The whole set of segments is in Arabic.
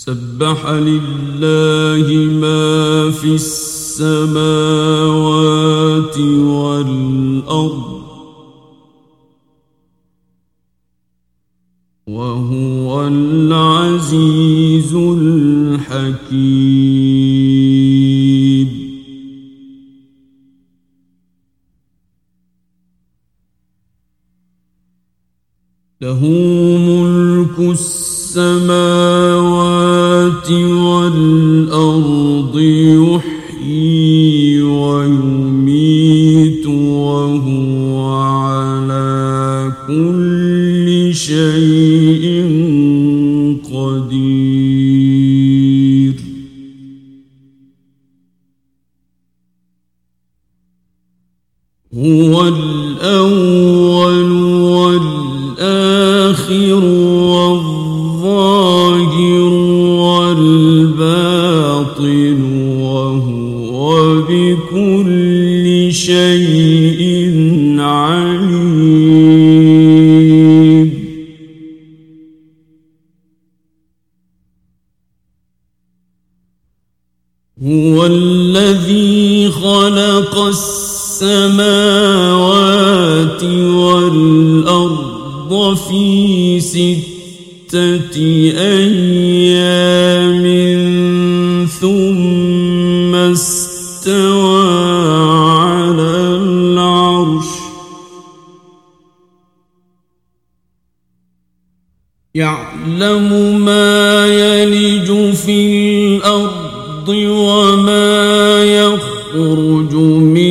سبح لله ما في السماوات والأرض وهو العزيز الحكيم. له ملك السماوات هو الأول والآخر والظاهر والباطن وهو بكل شيء عليم. هو الذي خلق السماوات والأرض في ستة أيام ثم استوى على العرش. يعلم ما يلج في الأرض وما يخرج منها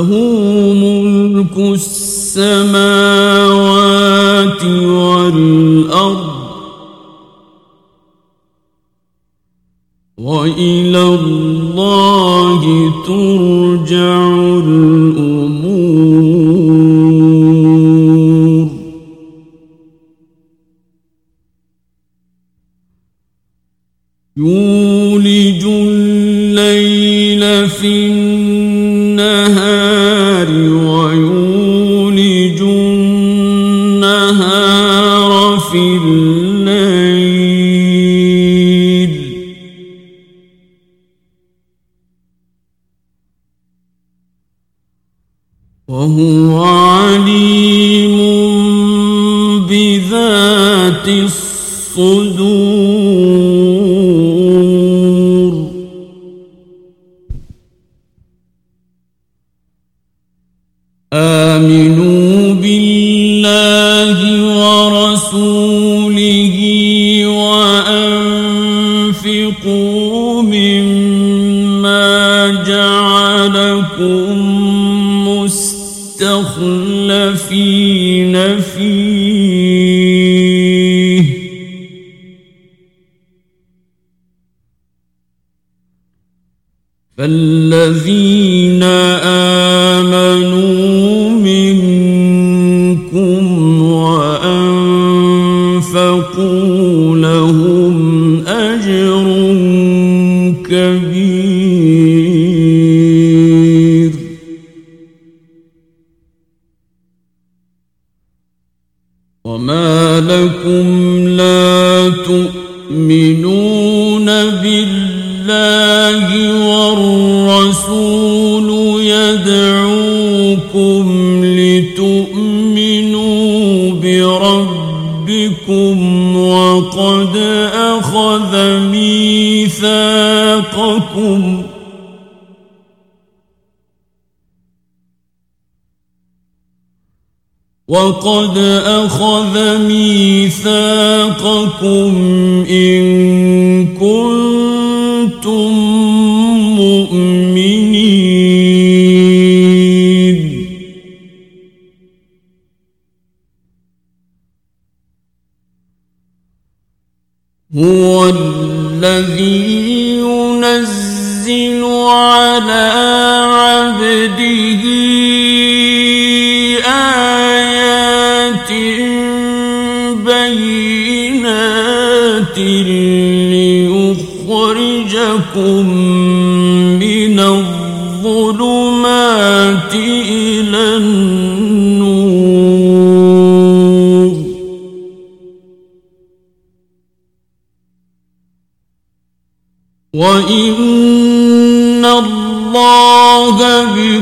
له ملك السماوات والأرض وإلى الله ترجع بذات فالذين آمنوا منكم وأنفقوا لهم أجر كبير. وما لكم لا تؤمنون بالله والرسول يدعوكم لتؤمنوا بربكم وقد أخذ ميثاقكم وقد أخذ ميثاقكم إن هو الذي ينزل على عبده آيات بينات ليخرجكم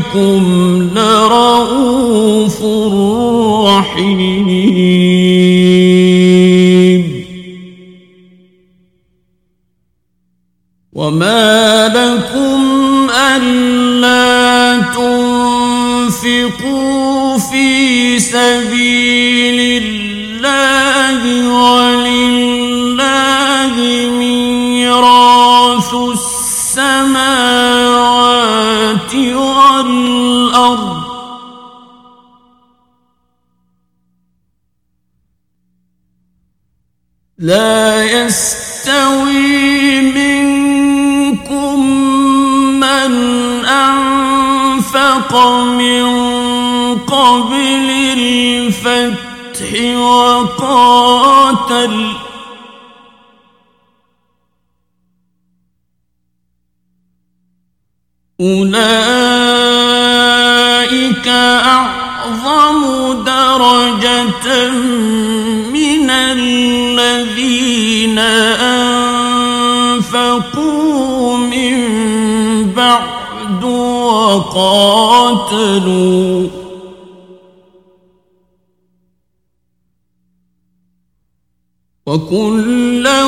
بكم لرؤوف رحيم وما لكم ألا تنفقوا في سبيل الله ولله ميراث السماوات والأرض لا يستوي منكم من أنفق من قبل الفتح وقاتل أولئك أعظم درجة من الذين أنفقوا من بعد وقاتلوا وكلا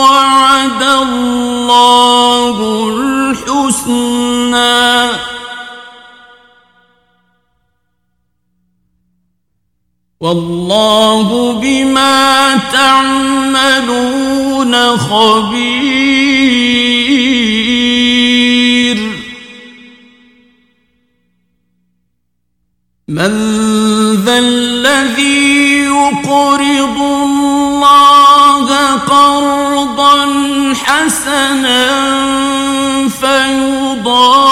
وعد الله الحسنى. والله بما تعملون خبير. من ذا الذي يقرض الله قرضا حسنا فيضاعفه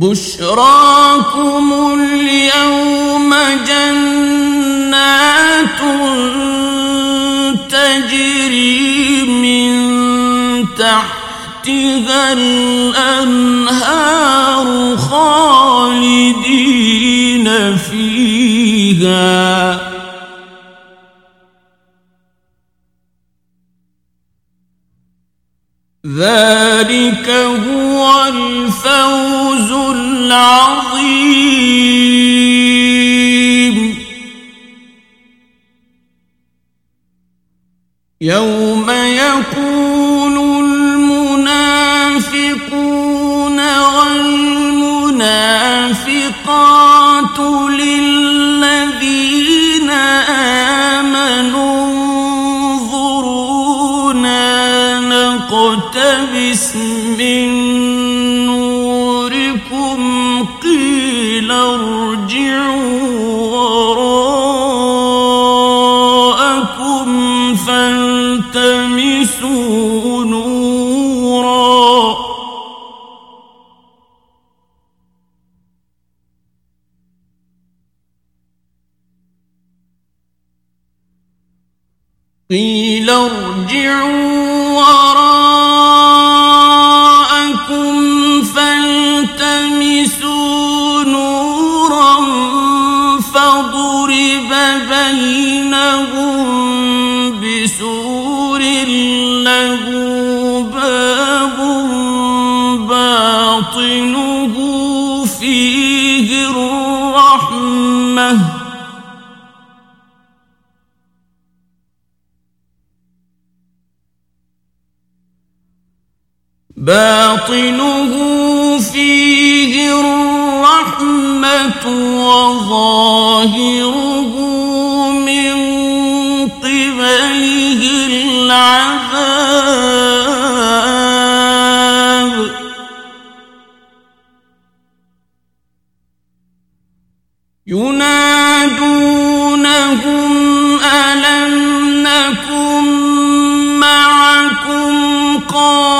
بشراكم اليوم جنات تجري من تحتها الأنهار خالدين فيها. ذلك هو الفوز العظيم. يوم يقول المنافقون والمنافقات من نوركم قيل ارجعوا وراءكم فالتمسوا نورا قيل ارجعوا باطنه فيه الرحمة وظاهره من قبله العذاب. ينادونهم ألم نكن معكم؟ قالوا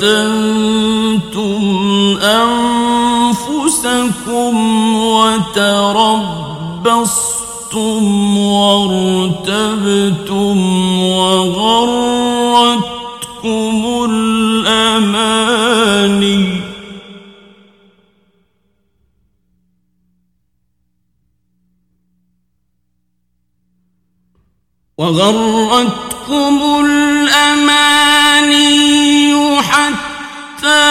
فتنتم أنفسكم وتربصتم وارتبتم وغرتكم الأماني وغرتكم الأماني حتى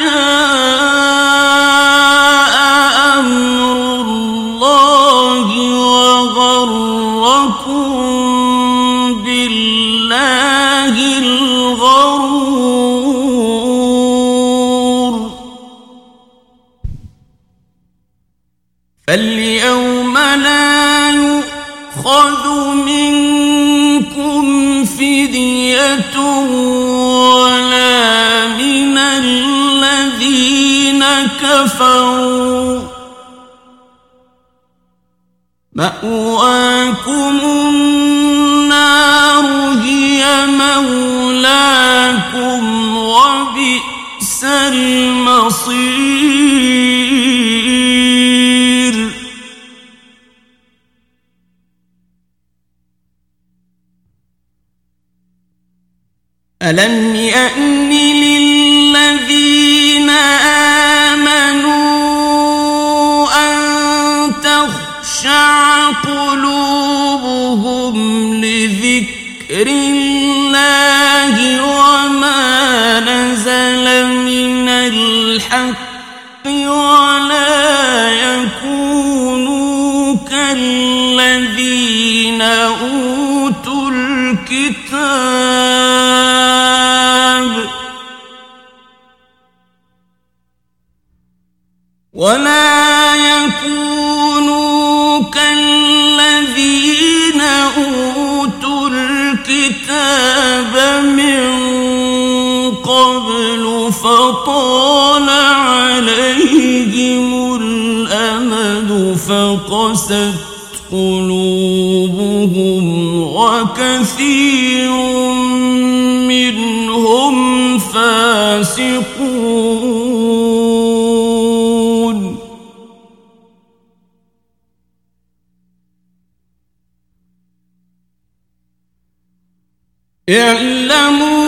جاء أمر الله وغركم بالله الغرور. فاليوم لا يؤخذ منكم فدية ولا الذين كفروا. مأواكم النار هي مولاكم وبئس المصير. الحق ولا يكونوا كالذين أوتوا الكتاب ولا يكونوا كالذين أوتوا الكتاب من قبل فطال عليهم الأمد فقست قلوبهم وكثير منهم فاسقون. اعلموا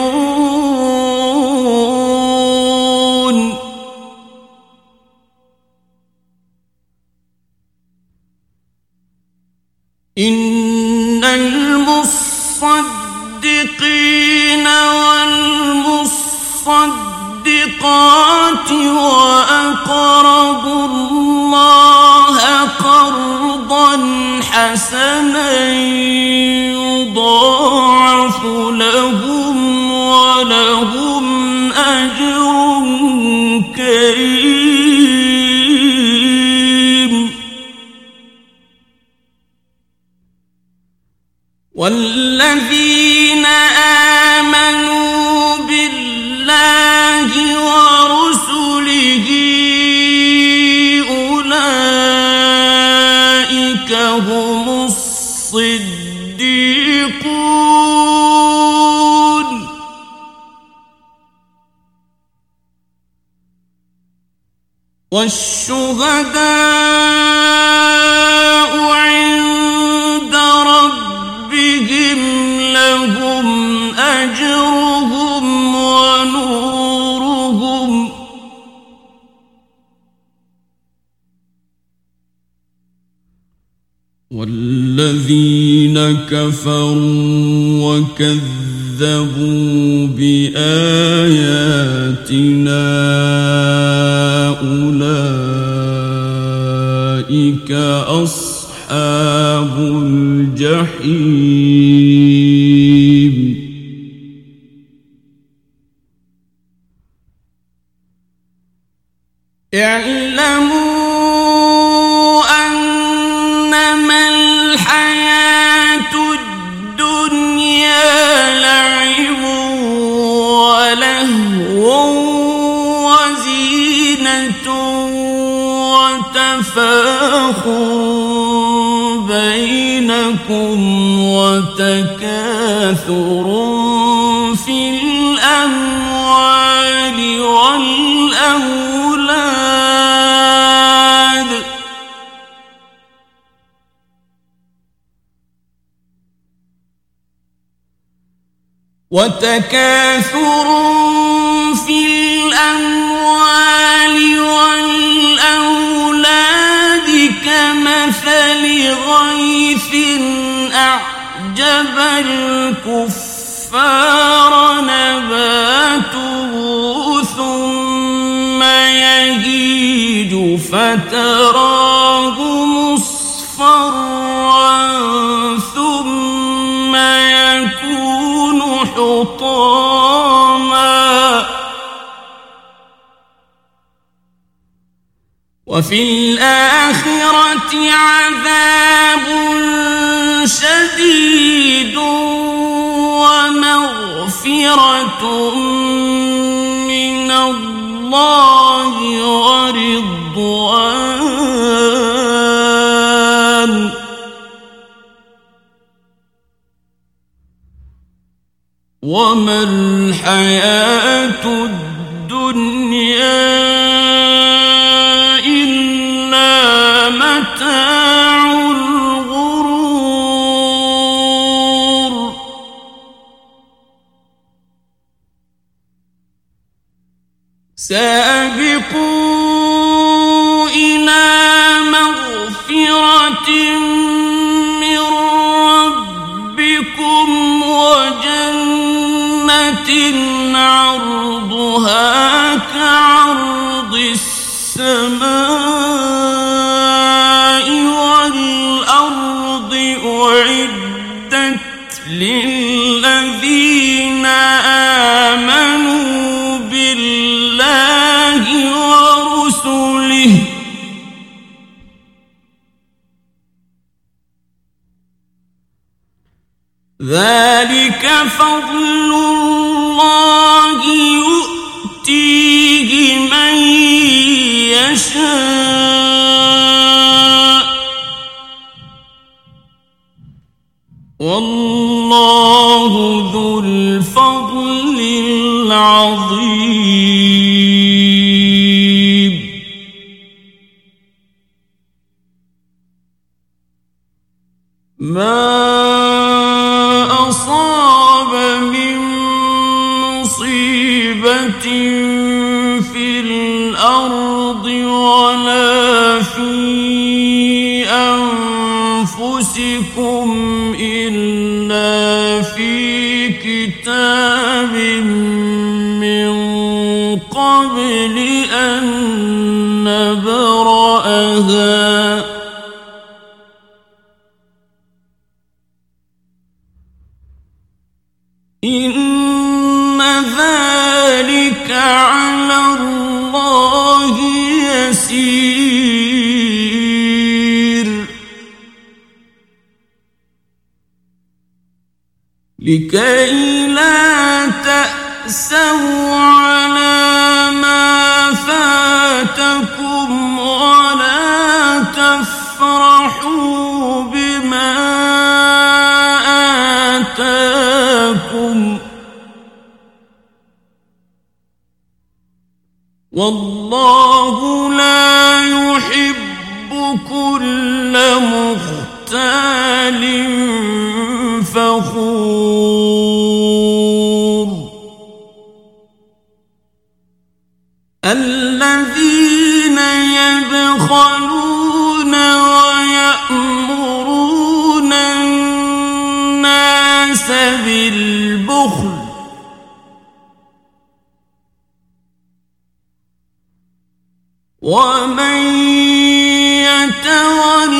والمصدقات وأقرضوا الله قرضا حسنا يضاعف لهم ولهم أجر كريم. والذين والشهداء عند ربهم لهم أجرهم ونورهم والذين كفروا وكذبوا بآياتنا الأموال والأولاد. وتكاثر في الأموال والأولاد كمثل غيث أعجب الكفار نباته ثم يهيج فتراه مصفرا ثم يكون حطاما. وفي الآخرة عذاب شديد ومغفرة من الله ورضوان. وما الحياة الدنيا متاع سأبقوا إلى مغفرة من ربكم وجنة عرضها كعرض ذلك فضل الله يؤتيه من يشاء. والله ذو الفضل العظيم. ما في الأرض ولا في أنفسكم إلا في كتاب من قبل أن نبرأها. لكي لا تأسوا على ما فاتكم ولا تفرحوا بما آتاكم. والله لا يحب كل مختال فخور يبخلون ويأمرون الناس بالبخل. ومن يتول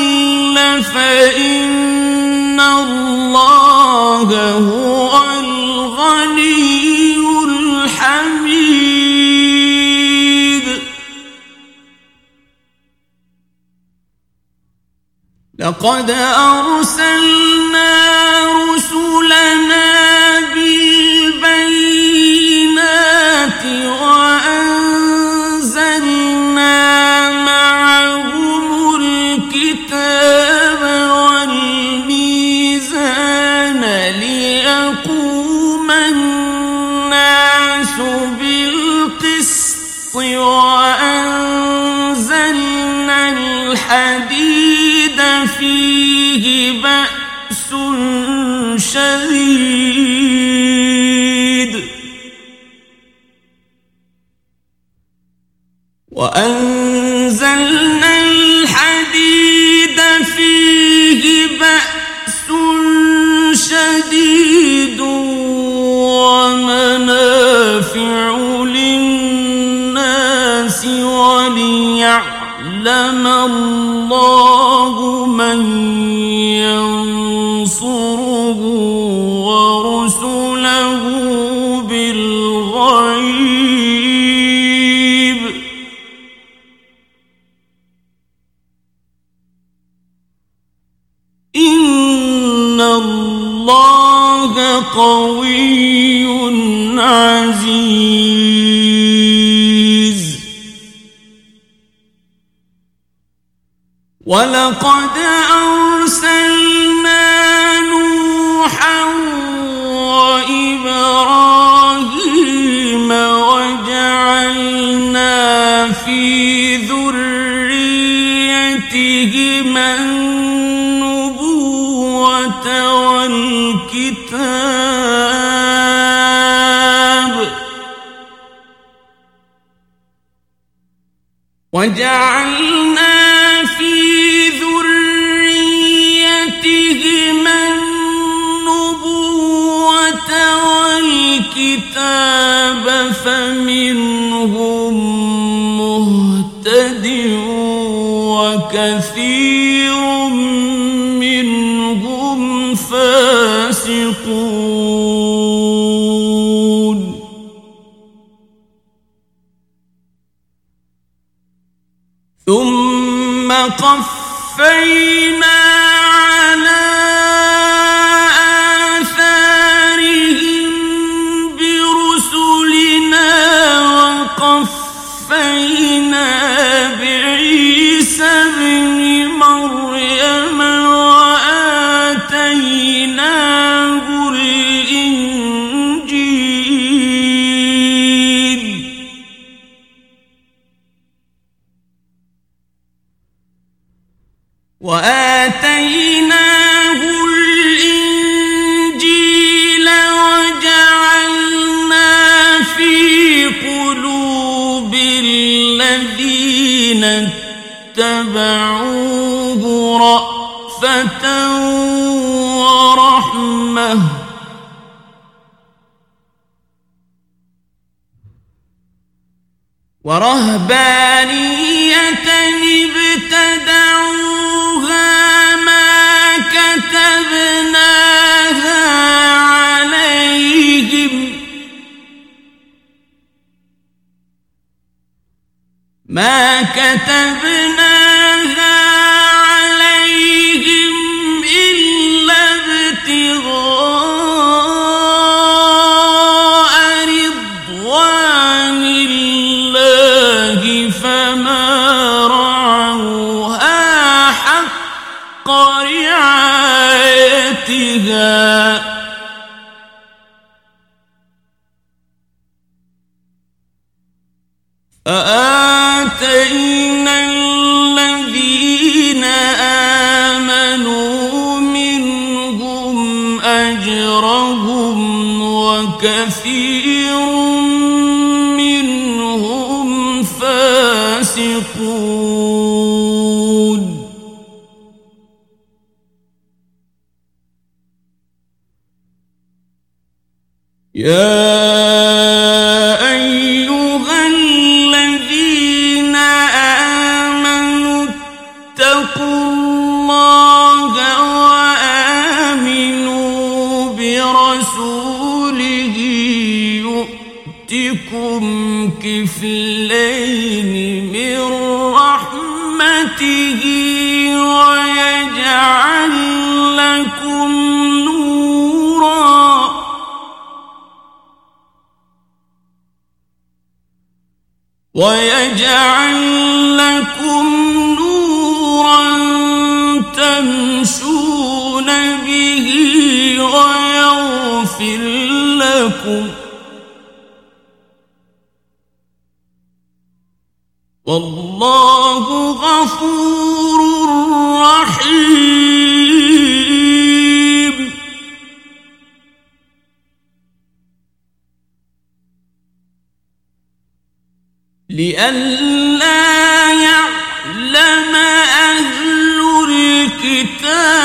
فإن الله هو لقد أرسلنا رسلنا بالبينات وأنزلنا شديد ولقد أرسلنا فمنهم مهتد وكثير منهم فاسقون. ثم قفينا وآتيناه الإنجيل وجعلنا في قلوب الذين اتبعوه رأفة ورحمة. ورهبانية ما كتبناها عليهم إلا ابتغاء رضوان الله فما رعوها حق رعايتها. وكثير منهم فاسقون. يا كفلين من رحمته ويجعل لكم نورا. ويجعل لكم نورا تمشون به ويغفر لكم. والله غفور رحيم. لئلا يعلم أهل الكتاب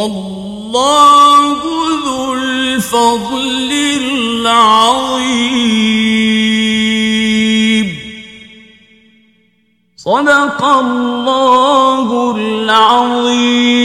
والله ذو الفضل العظيم. صدق الله العظيم.